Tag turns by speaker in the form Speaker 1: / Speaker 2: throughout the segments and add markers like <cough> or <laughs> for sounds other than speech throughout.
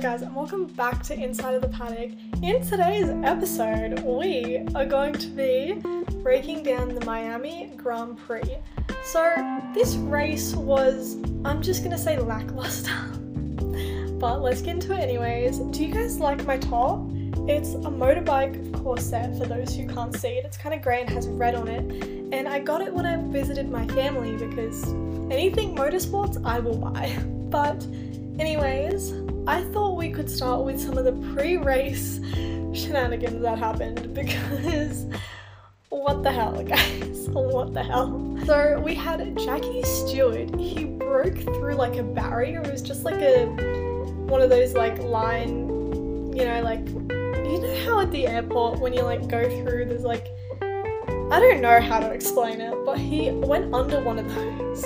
Speaker 1: Guys, and welcome back to Inside of the Paddock. In today's episode, we are going to be breaking down the Miami Grand Prix. So, this race was, I'm just gonna say lackluster, <laughs> but let's get into it anyways. Do you guys like my top? It's a motorbike corset for those who can't see it. It's kind of grey and has red on it, and I got it when I visited my family because anything motorsports I will buy. <laughs> But, anyways, I thought we could start with some of the pre race shenanigans that happened <laughs> because what the hell, guys? <laughs> what the hell? So, we had Jackie Stewart. He broke through like a barrier. It was just like a one of those like line, you know, like you know how at the airport when you like go through, there's like I don't know how to explain it, but he went under one of those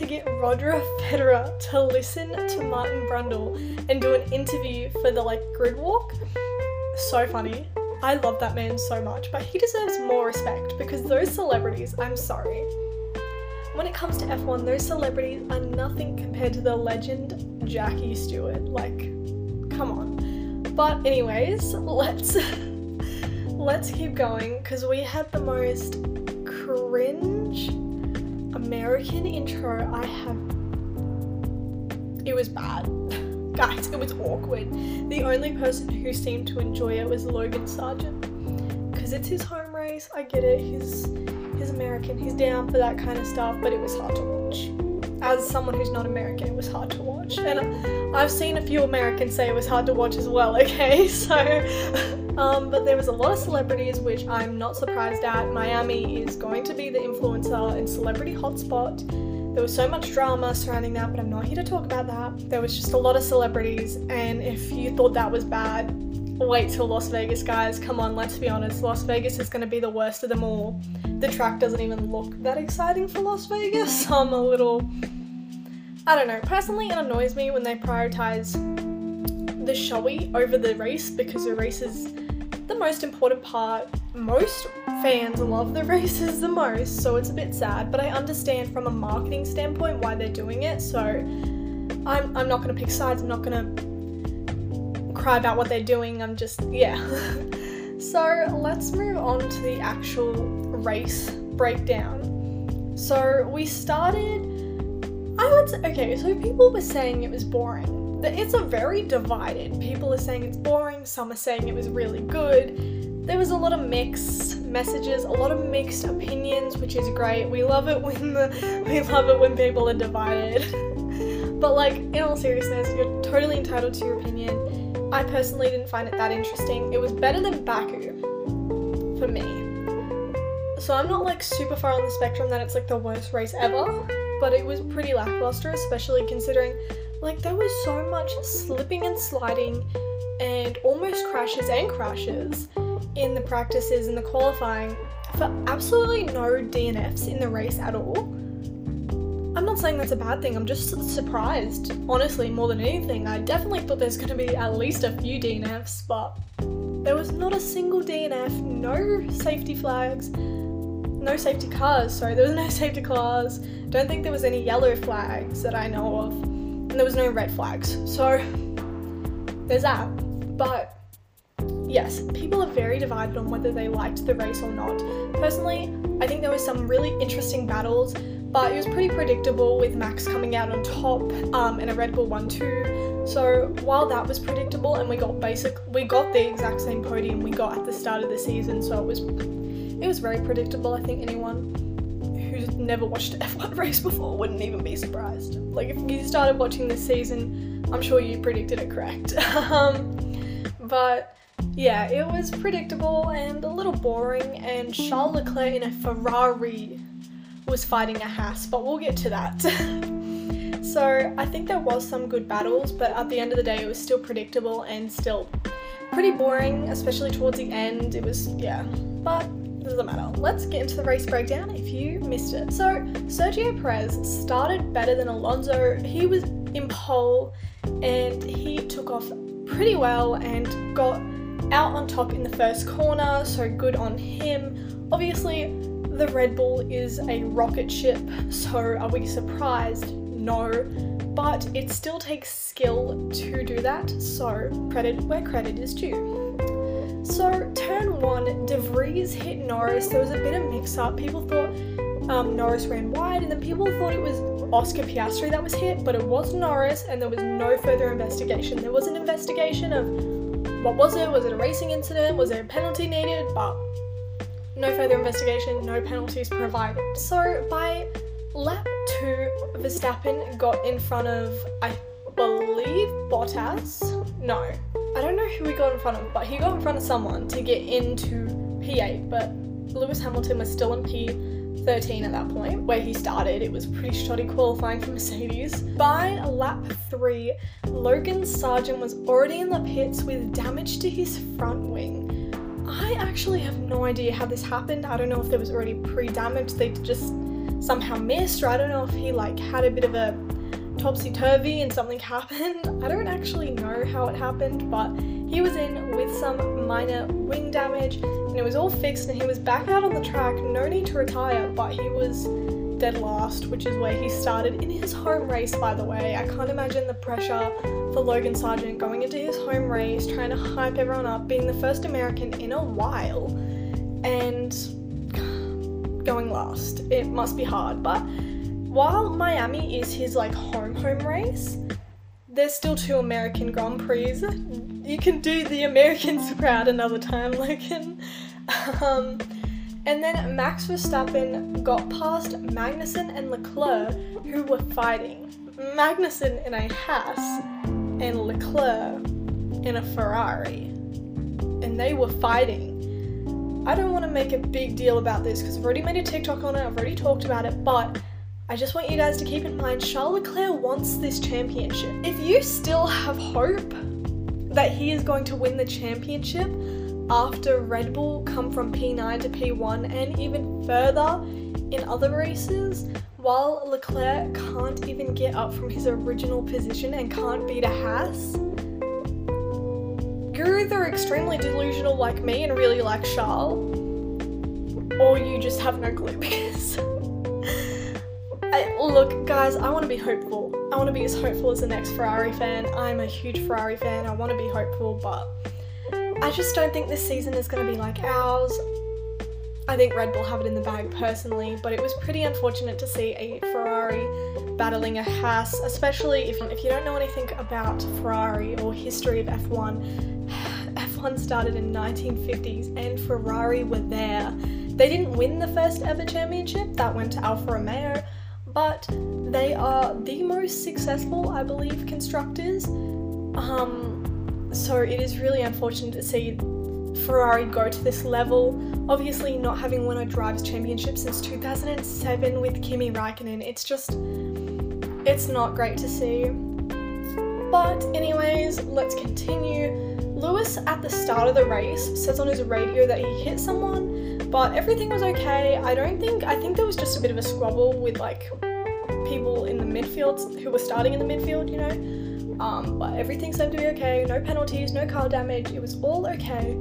Speaker 1: to get Roger Federer to listen to Martin Brundle and do an interview for the like grid walk. So funny. I love that man so much, but he deserves more respect because those celebrities, I'm sorry. When it comes to F1, those celebrities are nothing compared to the legend Jackie Stewart. Like, come on. But anyways, <laughs> let's let's keep going because we had the most cringe American intro I have. It was bad. <laughs> Guys, it was awkward. The only person who seemed to enjoy it was Logan Sargeant. Because it's his home race, I get it. He's he's American, he's down for that kind of stuff, but it was hard to watch. As someone who's not American, it was hard to watch. And I've seen a few Americans say it was hard to watch as well, <laughs> okay? So <laughs> um, but there was a lot of celebrities, which I'm not surprised at. Miami is going to be the influencer and celebrity hotspot. There was so much drama surrounding that, but I'm not here to talk about that. There was just a lot of celebrities, and if you thought that was bad, wait till Las Vegas, guys. Come on, let's be honest. Las Vegas is going to be the worst of them all. The track doesn't even look that exciting for Las Vegas. <laughs> I'm a little. I don't know. Personally, it annoys me when they prioritize the showy over the race because the race is most important part. Most fans love the <laughs> races the most, so it's a bit sad, but I understand from a marketing standpoint why they're doing it. So I'm, I'm not going to pick sides, I'm not going to cry about what they're doing. I'm just, yeah. <laughs> so let's move on to the actual race breakdown. So we started, I would say, okay, so people were saying it was boring it's a very divided. People are saying it's boring, some are saying it was really good. There was a lot of mixed messages, a lot of mixed opinions, which is great. We love it when the <laughs> we love it when people are divided. <laughs> but like in all seriousness, you're totally entitled to your opinion. I personally didn't find it that interesting. It was better than Baku for me. So I'm not like super far on the spectrum that it's like the worst race ever, but it was pretty lackluster, especially considering like there was so much slipping and sliding and almost crashes and crashes in the practices and the qualifying for absolutely no DNFs in the race at all. I'm not saying that's a bad thing, I'm just surprised, honestly, more than anything. I definitely thought there's going to be at least a few DNFs, but there was not a single DNF, no safety flags, no safety cars, sorry, there was no <laughs> safety cars. Don't think there was any yellow flags that I know of and there was no red flags. So there's that. But yes, people are very divided on whether they liked the race or not. Personally, I think there were some really interesting battles, but it was pretty predictable with Max coming out on top um, and a Red Bull 1-2. So while that was predictable and we got basic we got the exact same podium we got at the start of the season, so it was it was very predictable. I think anyone never watched <laughs> an F1 race before wouldn't even be surprised. Like, if you started watching this season, I'm sure you predicted it correct. <laughs> um, but yeah, it was predictable and a little boring, and Charles Leclerc in a Ferrari was fighting a Haas, but we'll get to that. <laughs> so I think there was some good battles, but at the end of the day, it was still predictable and still pretty boring, especially towards the end. It was, yeah, but doesn't matter. Let's get into the race breakdown if you missed it. So, Sergio Perez started better than Alonso. He was in pole and he took off pretty well and got out on top in the first corner, so good on him. Obviously, the Red Bull is a rocket ship, so are we surprised? No, but it still takes skill to do that, so credit where credit is due. So, turn one, De Vries hit Norris. There was a bit of mix up. People thought um, Norris ran wide, and then people thought it was Oscar Piastri that was hit, but it was Norris, and there was no further investigation. There was an investigation of what was it? Was it a racing incident? Was there a penalty needed? But no further investigation, no penalties provided. So by lap two, Verstappen got in front of, I believe, Bottas. No, I don't know who he got in front of, but he got in front of someone to get into P8, but Lewis Hamilton was still in P13 at that point, where he started. It was pretty shoddy qualifying for Mercedes. By lap three, Logan Sargeant was already in the pits with damage to his front wing. I actually have no idea how this happened. I don't know if there was already pre-damage they just somehow missed, or I don't know if he like had a bit of a topsy-turvy and something <laughs> happened. I don't actually know how it happened, but he was in with some minor wing damage and it was all fixed and he was back out on the track. No need to retire, but he was dead last, which is where he started in his home race, by the way. I can't imagine the pressure for Logan Sargeant going into his home race, trying to hype everyone up, being the first American in a while, and <sighs> going last. It must be hard, but while Miami is his like home home race, there's still two American Grand Prix. You can do the Americans <laughs> proud another time, Logan. Um, and then Max Verstappen got past Magnussen and Leclerc, who were fighting. Magnussen in a Haas and Leclerc in a Ferrari. And they were fighting. I don't want to make a big deal about this because I've already made a TikTok on it, I've already talked about it, but I just want you guys to keep in mind Charles Leclerc wants this championship. If you still have hope that he is going to win the championship after Red Bull come from P9 to P1 and even further in other races, while Leclerc can't even get up from his original position and can't beat a Haas, you're either extremely delusional like me and really like Charles, or you just have no clue because. I, look, guys, I want to be hopeful. I want to be as hopeful as the next Ferrari fan. I'm a huge Ferrari fan. I want to be hopeful, but I just don't think this season is going to be like ours. I think Red Bull have it in the bag personally, but it was pretty unfortunate to see a Ferrari battling a Haas, especially if, if you don't know anything about Ferrari or history of F1. <sighs> F1 started in 1950s and Ferrari were there. They didn't win the first ever championship, that went to Alfa Romeo, but they are the most successful, I believe, constructors. Um, so it is really unfortunate to see Ferrari go to this level. Obviously, not having won a Drivers' Championship since 2007 with Kimi Raikkonen, it's just, it's not great to see. But, anyways, let's continue. Lewis, at the start of the race, says on his radio that he hit someone, but everything was okay. I don't think, I think there was just a bit of a squabble with like people in the midfield who were starting in the midfield, you know. Um, but everything seemed to be okay. No penalties, no car damage. It was all okay.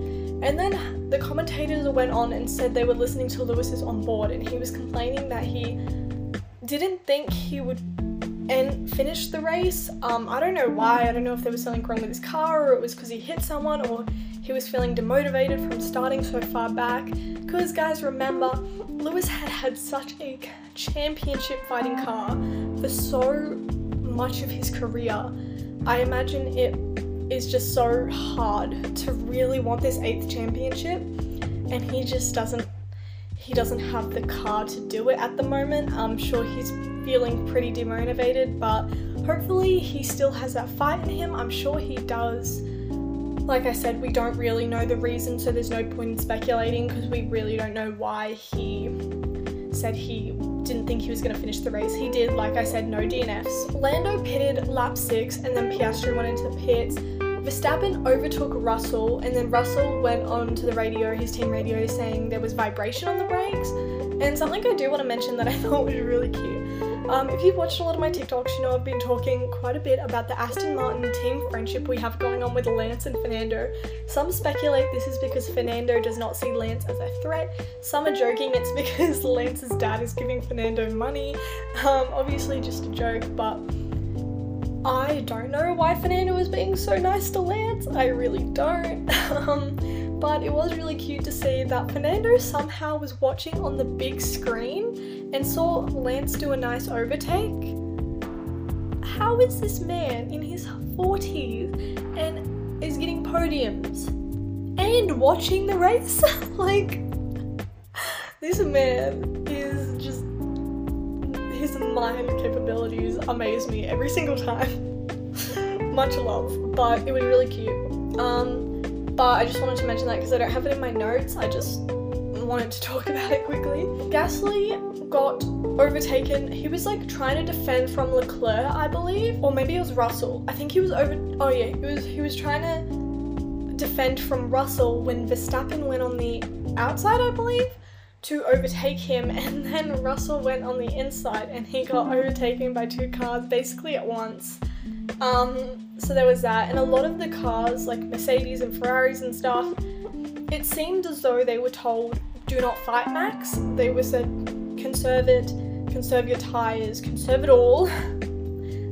Speaker 1: And then the commentators went on and said they were listening to Lewis's on board, and he was complaining that he didn't think he would and finish the race. Um, I don't know why. I don't know if there was something wrong with his car, or it was because he hit someone, or he was feeling demotivated from starting so far back. Because, guys, remember, Lewis had had such a championship fighting car for so much of his career. I imagine it is just so hard to really want this eighth championship, and he just doesn't. He doesn't have the car to do it at the moment. I'm sure he's feeling pretty demotivated, but hopefully he still has that fight in him. I'm sure he does. Like I said, we don't really know the reason, so there's no point in speculating because we really don't know why he said he didn't think he was going to finish the race. He did, like I said, no DNFs. Lando pitted lap six and then Piastri went into the pits. Verstappen overtook Russell and then Russell went on to the radio, his team radio, saying there was vibration on the brakes. And something I do want to mention that I <laughs> thought was really cute. Um, if you've watched a lot of my TikToks, you know I've been talking quite a bit about the Aston Martin team friendship we have going on with Lance and Fernando. Some speculate this is because Fernando does not see Lance as a threat. Some are joking it's <laughs> because Lance's dad is giving Fernando money. Um, obviously, just a joke, but I don't know why Fernando was being so nice to Lance. I really don't. <laughs> um, but it was really cute to see that Fernando somehow was watching on the big screen and saw Lance do a nice overtake. How is this man in his 40s and is getting podiums and watching the race? <laughs> like, this man is. His mind capabilities amaze me every single time. <laughs> Much love, but it was really cute. Um, but I just wanted to mention that because I don't have it in my notes. I just wanted to <laughs> talk about it quickly. Gasly got overtaken. He was like trying to defend from Leclerc, I believe, or maybe it was Russell. I think he was over. Oh yeah, he was. He was trying to defend from Russell when Verstappen went on the outside, I believe, to overtake him, <laughs> and then Russell went on the inside, and he got overtaken by two cars basically at once. Um, so there was that, and a lot of the cars, like Mercedes and Ferraris and stuff, it seemed as though they were told, do not fight Max. They were said, conserve it, conserve your tyres, conserve it all, <laughs>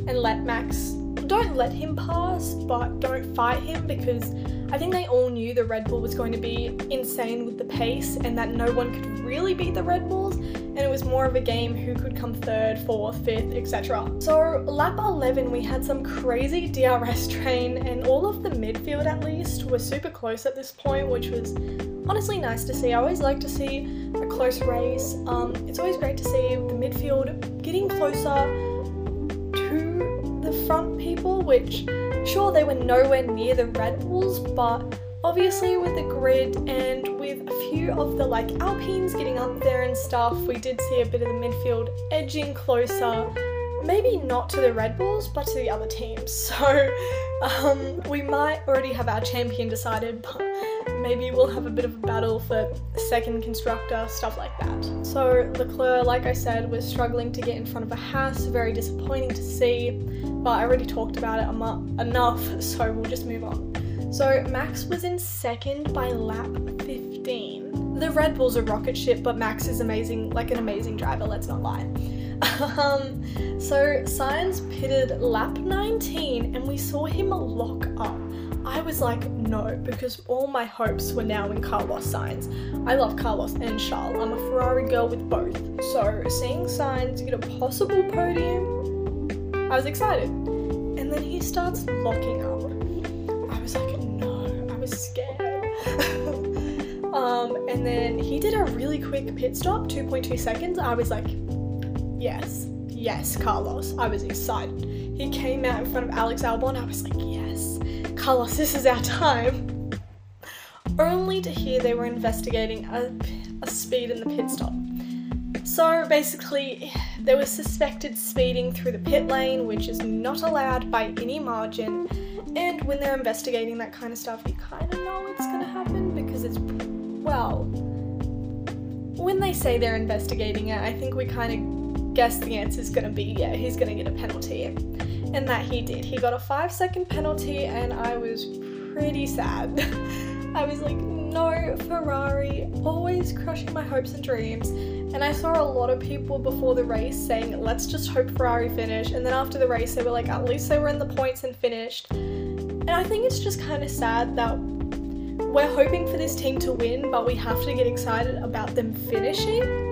Speaker 1: and let Max, don't let him pass, but don't fight him because I think they all knew the Red Bull was going to be insane with the pace and that no one could really beat the Red Bulls, and it was more of a game who could come third, fourth, fifth, etc. So, lap 11, we had some crazy DRS <laughs> train, and all of the midfield at least were super close at this point, which was honestly nice to see. I always like to see a close race. Um, it's always great to see the midfield getting closer front people, which Sure, they were nowhere near the Red Bulls, but obviously with the grid and with a few of the like Alpines getting up there and stuff, we did see a bit of the midfield edging closer. Maybe not to the Red Bulls, but to the other teams. <laughs> So um, we might already have our champion decided, but maybe we'll have a bit of a battle for second constructor, stuff like that. So Leclerc, like I said, was struggling to get in front of a Haas, very disappointing to see but I already talked about it enough, <laughs> so we'll just move on. So Max was in second by lap 15. The Red Bull's a rocket ship, but Max is amazing, like an amazing driver, let's not lie. <laughs> um, so Sainz pitted lap 19 and we saw him lock up. I was like, no, because all my hopes were now in Carlos Sainz. I love Carlos and Charles. I'm a Ferrari girl with both. So seeing Sainz get a possible podium I was excited. And then he starts locking up. I was like, no, I was scared. <laughs> um, and then he did a really quick pit stop, 2.2 seconds. I was like, yes, yes, Carlos. I was excited. He came out in front of Alex Albon. I was like, yes, Carlos, this is our time. Only to hear they were investigating a, a speed in the pit stop. So basically, there was suspected speeding through the pit lane, which is not allowed by any margin. And when they're investigating that kind of stuff, you kind of know it's going to happen because it's, well, when they say they're investigating it, I think we kind of guess the answer is going to be yeah, he's going to get a penalty. And that he did. He got a five second penalty, and I was pretty sad. <laughs> I was like, no, Ferrari, always crushing my hopes and dreams. And I saw a lot of people before the race saying, let's just hope Ferrari finish. And then after the race, they were like, at least they were in the points and finished. And I think it's just kind of sad that we're hoping for this team to win, but we have to get excited about them finishing.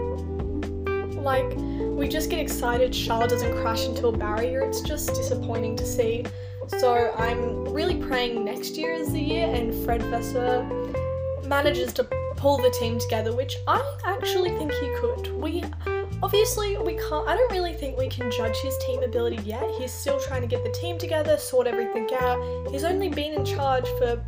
Speaker 1: Like, we just get excited Charles doesn't crash into a barrier. It's just disappointing to see. So I'm really praying next year is the year and Fred Vasseur manages to pull the team together, which I actually think he could. We obviously we can't I don't really think we can judge his team ability yet. He's still trying to get the team together, sort everything out. He's only been in charge for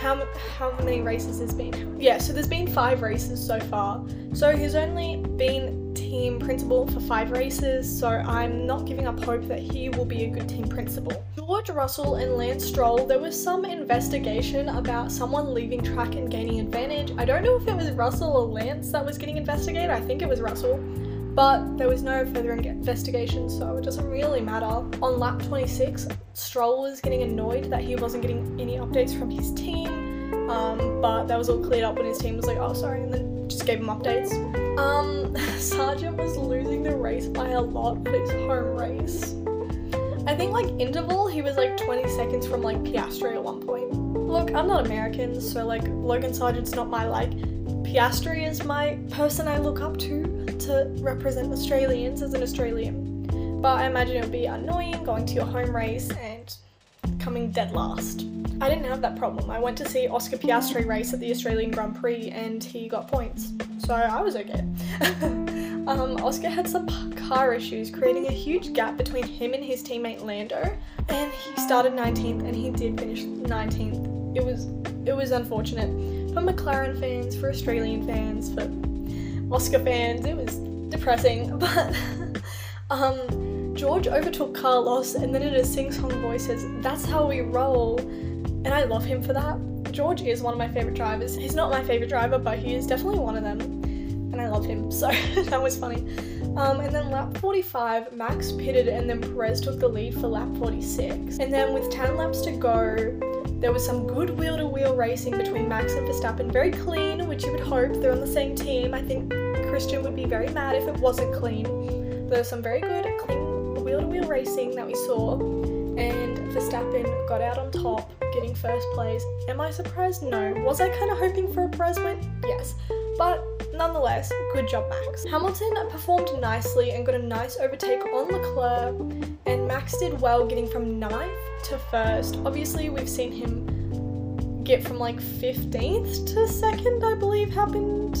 Speaker 1: how how many races has been? Yeah, so there's been 5 races so far. So he's only been team principal for 5 races, so I'm not giving up hope that he will be a good team principal. George Russell and Lance Stroll, there was some investigation about someone leaving track and gaining advantage. I don't know if it was Russell or Lance that was getting investigated. I think it was Russell. but there was no further investigation, so it doesn't really matter. On lap 26, Stroll was getting annoyed that he wasn't getting any updates from his team, um, but that was all cleared up when his team was like, oh, sorry, and then just gave him updates. Um, <laughs> Sargeant was losing the race by a lot at his home race. I think like interval, he was like 20 seconds from like Piastri at one point. Look, I'm not American, so like Logan Sargeant's not my like Piastri is my person I look up to to represent Australians as an Australian. But I imagine it would be annoying going to your home race and coming dead last. I didn't have that problem. I went to see Oscar Piastri race at the Australian Grand Prix and he got points. So I was okay. <laughs> um, Oscar had some car issues, creating a huge gap between him and his teammate Lando, and he started 19th and he did finish 19th. It was it was unfortunate for McLaren fans, for Australian fans, for Oscar fans. It was depressing, <laughs> but um, George overtook Carlos, and then in a sing-song voice says, "That's how we roll," and I love him for that. George is one of my favorite drivers. He's not my favorite driver, but he is definitely one of them, and I love him. So <laughs> that was funny. Um, and then lap 45, Max pitted, and then Perez took the lead for lap 46. And then with 10 laps to go, there was some good wheel to wheel racing between Max and Verstappen, very clean, which you would hope. They're on the same team. I think Christian would be very mad if it wasn't clean. There was some very good, clean wheel to wheel racing that we saw, and Verstappen got out on top, getting first place. Am I surprised? No. Was I kind of hoping for a Perez win? Yes. But nonetheless, good job, Max. Hamilton performed nicely and got a nice overtake on Leclerc, and Max did well getting from ninth to first. Obviously, we've seen him get from like 15th to second, I believe, happened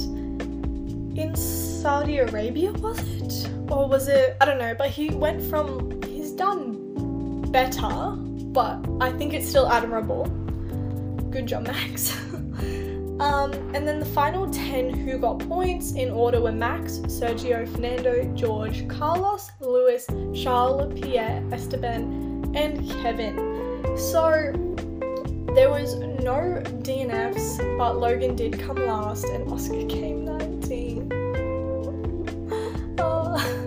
Speaker 1: in Saudi Arabia, was it? Or was it? I don't know, but he went from. He's done better, but I think it's still admirable. Good job, Max. <laughs> um, and then the final 10 who got points in order were Max, Sergio, Fernando, George, Carlos, Lewis, Charles, Pierre, Esteban, and Kevin. So there was no DNFs, but Logan did come last and Oscar came 19. Oh. <laughs>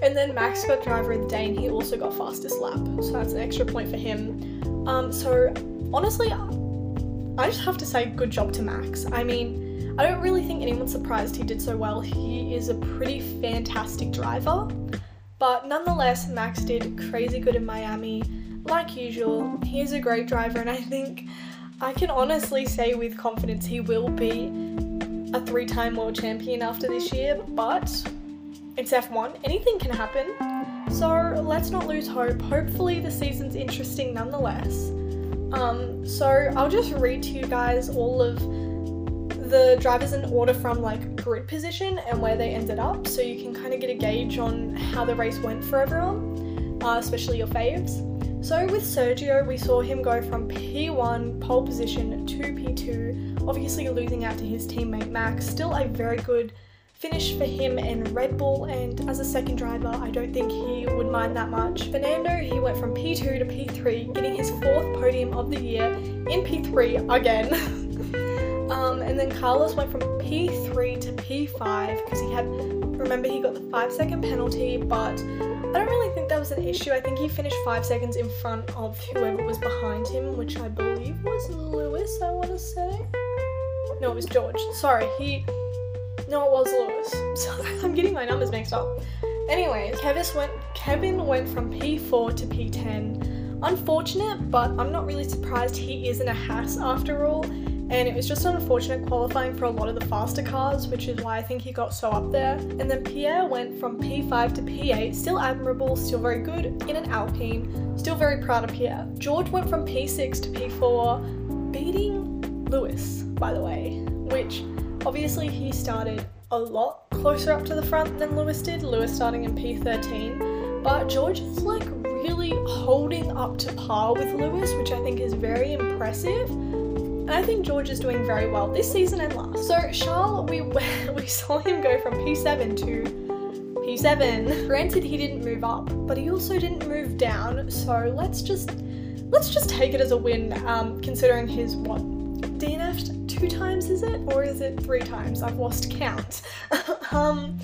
Speaker 1: And then Max got driver of the day and he also got fastest lap, so that's an extra point for him. Um, so honestly, I just have to say good job to Max. I mean, I don't really think anyone's surprised he did so well. He is a pretty fantastic driver. But nonetheless, Max did crazy good in Miami. Like usual, he is a great driver, and I think I can honestly say with confidence he will be a three time world champion after this year. But it's F1, anything can happen. So let's not lose hope. Hopefully, the season's interesting nonetheless. Um, so I'll just read to you guys all of the drivers in order from like grid position and where they ended up, so you can kind of get a gauge on how the race went for everyone, uh, especially your faves. So with Sergio, we saw him go from P1 pole position to P2, obviously losing out to his teammate Max. Still a very good finish for him and Red Bull, and as a second driver, I don't think he would mind that much. Fernando, he went from P2 to P3, getting his fourth podium of the year in P3 again. <laughs> Um, and then Carlos went from P3 to P5 because he had, remember, he got the five second penalty, but I don't really think that was an issue. I think he finished five seconds in front of whoever was behind him, which I believe was Lewis, I want to say. No, it was George. Sorry, he. No, it was Lewis. Sorry, I'm getting my numbers mixed up. Anyways, Kevin went, Kevin went from P4 to P10. Unfortunate, but I'm not really surprised he isn't a Haas after all and it was just unfortunate qualifying for a lot of the faster cars, which is why I think he got so up there. And then Pierre went from P5 to P8, still admirable, still very good in an Alpine, still very proud of Pierre. George went from P6 to P4, beating Lewis, by the way, which obviously he started a lot closer up to the front than Lewis did, Lewis starting in P13, but George is like really holding up to par with Lewis, which I think is very impressive and I think George is doing very well this season and last. So Charles, we <laughs> we saw him go from P7 to P7. Granted, he didn't move up, but he also didn't move down. So let's just let's just take it as a win, um, considering his what DNF'd two times, is it, or is it three times? I've lost count. <laughs> um,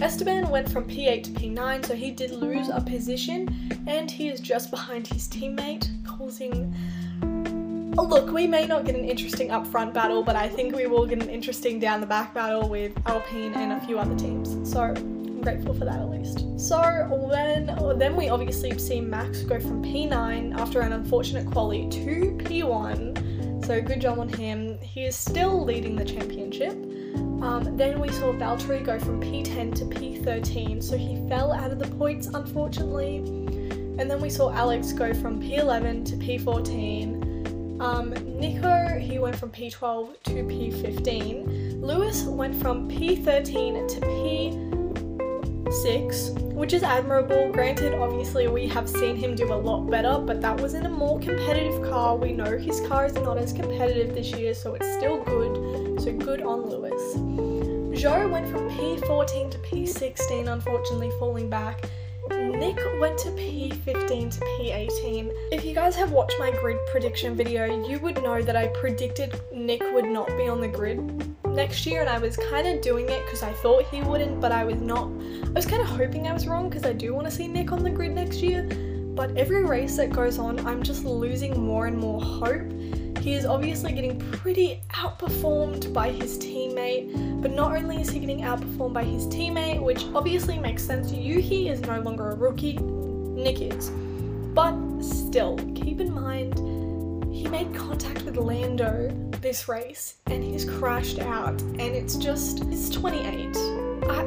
Speaker 1: Esteban went from P8 to P9, so he did lose a position, and he is just behind his teammate, causing. Oh, look, we may not get an interesting upfront battle, but I think we will get an interesting down the back battle with Alpine and a few other teams. So I'm grateful for that at least. So when then we obviously see Max go from P9 after an unfortunate quali to P1. So good job on him. He is still leading the championship. Um, then we saw Valtteri go from P10 to P13, so he fell out of the points unfortunately. And then we saw Alex go from P11 to P14. Um, Nico, he went from P12 to P15. Lewis went from P13 to P6, which is admirable. Granted, obviously, we have seen him do a lot better, but that was in a more competitive car. We know his car is not as competitive this year, so it's still good. So good on Lewis. Zhou went from P14 to P16, unfortunately falling back. Nyck went to P15 to P18. If you guys have watched my grid prediction video, you would know that I predicted Nyck would not be on the grid next year and I was kind of doing it because I thought he wouldn't, but I was not. I was kind of hoping I was wrong because I do want to see Nyck on the grid next year. But every race that goes on, I'm just losing more and more hope. He is obviously getting pretty outperformed by his teammate, but not only is he getting outperformed by his teammate, which obviously makes sense, Yuki is no longer a rookie, Nyck is. But still, keep in mind, he made contact with Lando this race and he's crashed out, and it's just, he's 28. I,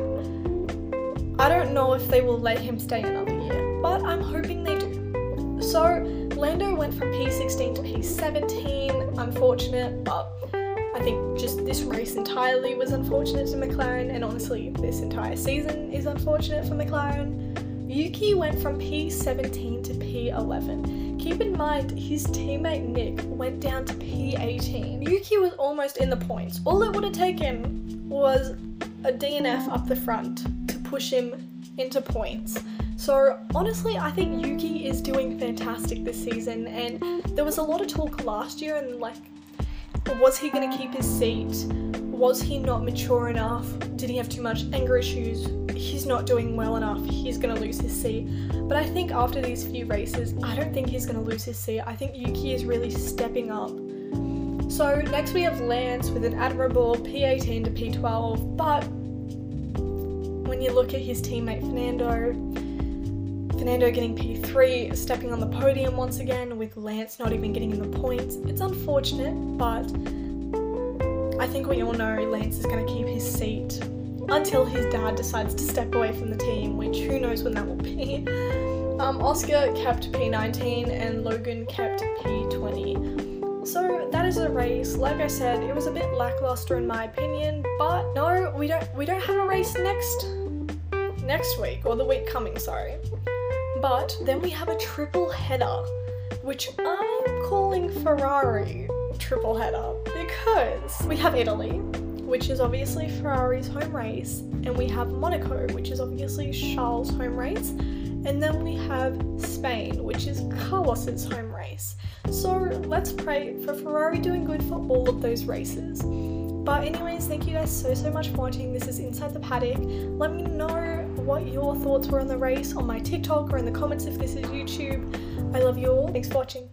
Speaker 1: I don't know if they will let him stay another year, but I'm hoping they do. So, Lando went from P16 to P17, unfortunate, but I think just this race entirely was unfortunate to McLaren, and honestly, this entire season is unfortunate for McLaren. Yuki went from P17 to P11. Keep in mind, his teammate Nyck went down to P18. Yuki was almost in the points. All it would have taken was a DNF up the front to push him into points. So honestly, I think Yuki is doing fantastic this season, and there was a lot of talk last year, and like, was he going to keep his seat? Was he not mature enough? Did he have too much anger issues? He's not doing well enough. He's going to lose his seat. But I think after these few races, I don't think he's going to lose his seat. I think Yuki is really stepping up. So next we have Lance with an admirable P18 to P12, but when you look at his teammate Fernando, Fernando getting P3, stepping on the podium once again, with Lance not even getting in the points. It's unfortunate, but I think we all know Lance is going to keep his seat until his dad decides to step away from the team, which who knows when that will be. <laughs> Um, Oscar kept P19 and Logan kept P20. So that is a race. Like I said, it was a bit lackluster in my opinion, but no, we don't we don't have a race next next week or the week coming, sorry. But then we have a triple header, which I'm calling Ferrari triple header because we have Italy, which is obviously Ferrari's home race, and we have Monaco, which is obviously Charles' home race, and then we have Spain, which is Carlos's home race. So let's pray for Ferrari doing good for all of those races. But anyways, thank you guys so so much for watching. This is Inside the Paddock. Let me know what your thoughts were on the race on my TikTok or in the comments if this is YouTube. I love you all. Thanks for watching.